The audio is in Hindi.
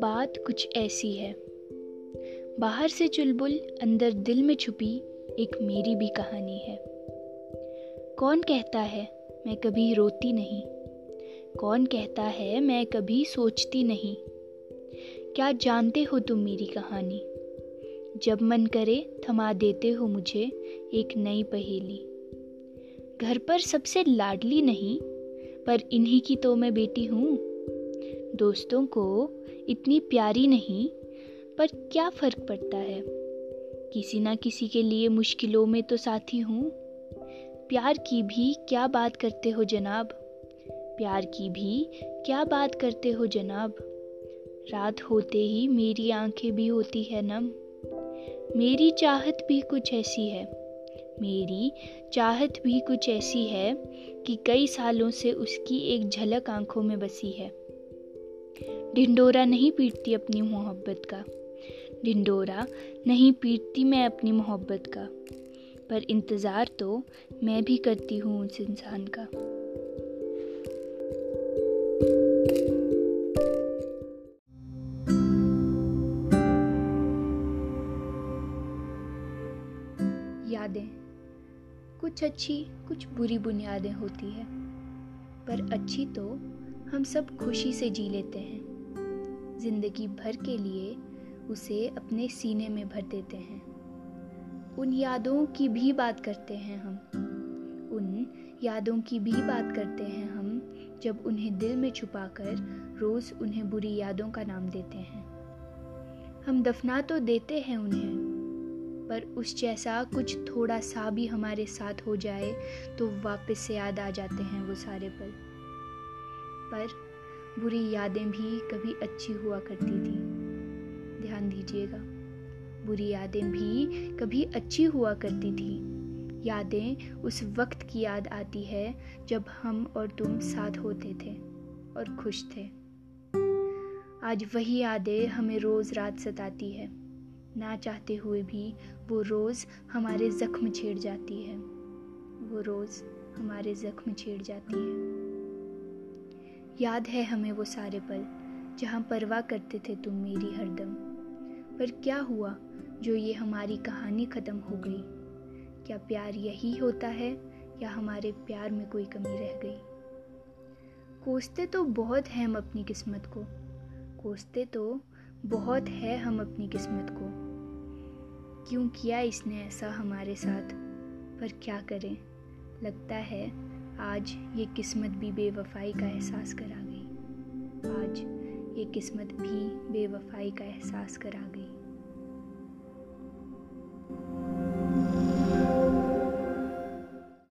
बात कुछ ऐसी है। बाहर से चुलबुल, अंदर दिल में छुपी एक मेरी भी कहानी है। कौन कहता है, मैं कभी रोती नहीं। कौन कहता है, मैं कभी सोचती नहीं। क्या जानते हो तुम मेरी कहानी? जब मन करे, थमा देते हो मुझे एक नई पहेली। घर पर सबसे लाडली नहीं, पर इन्हीं की तो मैं बेटी हूँ। दोस्तों को इतनी प्यारी नहीं, पर क्या फ़र्क पड़ता है? किसी ना किसी के लिए मुश्किलों में तो साथी हूँ। प्यार की भी क्या बात करते हो जनाब? प्यार की भी क्या बात करते हो जनाब? रात होते ही मेरी आँखें भी होती है नम। मेरी चाहत भी कुछ ऐसी है। मेरी चाहत भी कुछ ऐसी है कि कई सालों से उसकी एक झलक आँखों में बसी है। ढिंडोरा नहीं पीटती अपनी मोहब्बत का। ढिंडोरा नहीं पीटती मैं अपनी मोहब्बत का। पर इंतज़ार तो मैं भी करती हूँ उस इंसान का। यादें। कुछ अच्छी, कुछ बुरी बुनियादें होती है। पर अच्छी तो हम सब खुशी से जी लेते हैं। ज़िंदगी भर के लिए उसे अपने सीने में भर देते हैं। उन यादों की भी बात करते हैं हम। उन यादों की भी बात करते हैं हम, जब उन्हें दिल में छुपाकर रोज़ उन्हें बुरी यादों का नाम देते हैं। हम दफना तो देते हैं उन्हें, पर उस जैसा कुछ थोड़ा सा भी हमारे साथ हो जाए तो वापस से याद आ जाते हैं वो सारे पल। पर बुरी यादें भी कभी अच्छी हुआ करती थी। ध्यान दीजिएगा, बुरी यादें भी कभी अच्छी हुआ करती थी। यादें उस वक्त की याद आती है जब हम और तुम साथ होते थे और खुश थे। आज वही यादें हमें रोज़ रात सताती है। ना चाहते हुए भी वो रोज़ हमारे ज़ख्म छेड़ जाती है। वो रोज़ हमारे ज़ख्म छेड़ जाती है। याद है हमें वो सारे पल जहाँ परवाह करते थे तुम मेरी हरदम। पर क्या हुआ जो ये हमारी कहानी ख़त्म हो गई? क्या प्यार यही होता है या हमारे प्यार में कोई कमी रह गई? कोसते तो बहुत है हम अपनी किस्मत को। कोसते तो बहुत है हम अपनी किस्मत को। क्यों किया इसने ऐसा हमारे साथ? पर क्या करें? लगता है आज ये किस्मत भी बेवफाई का एहसास करा गई। आज ये किस्मत भी बेवफाई का एहसास करा गई।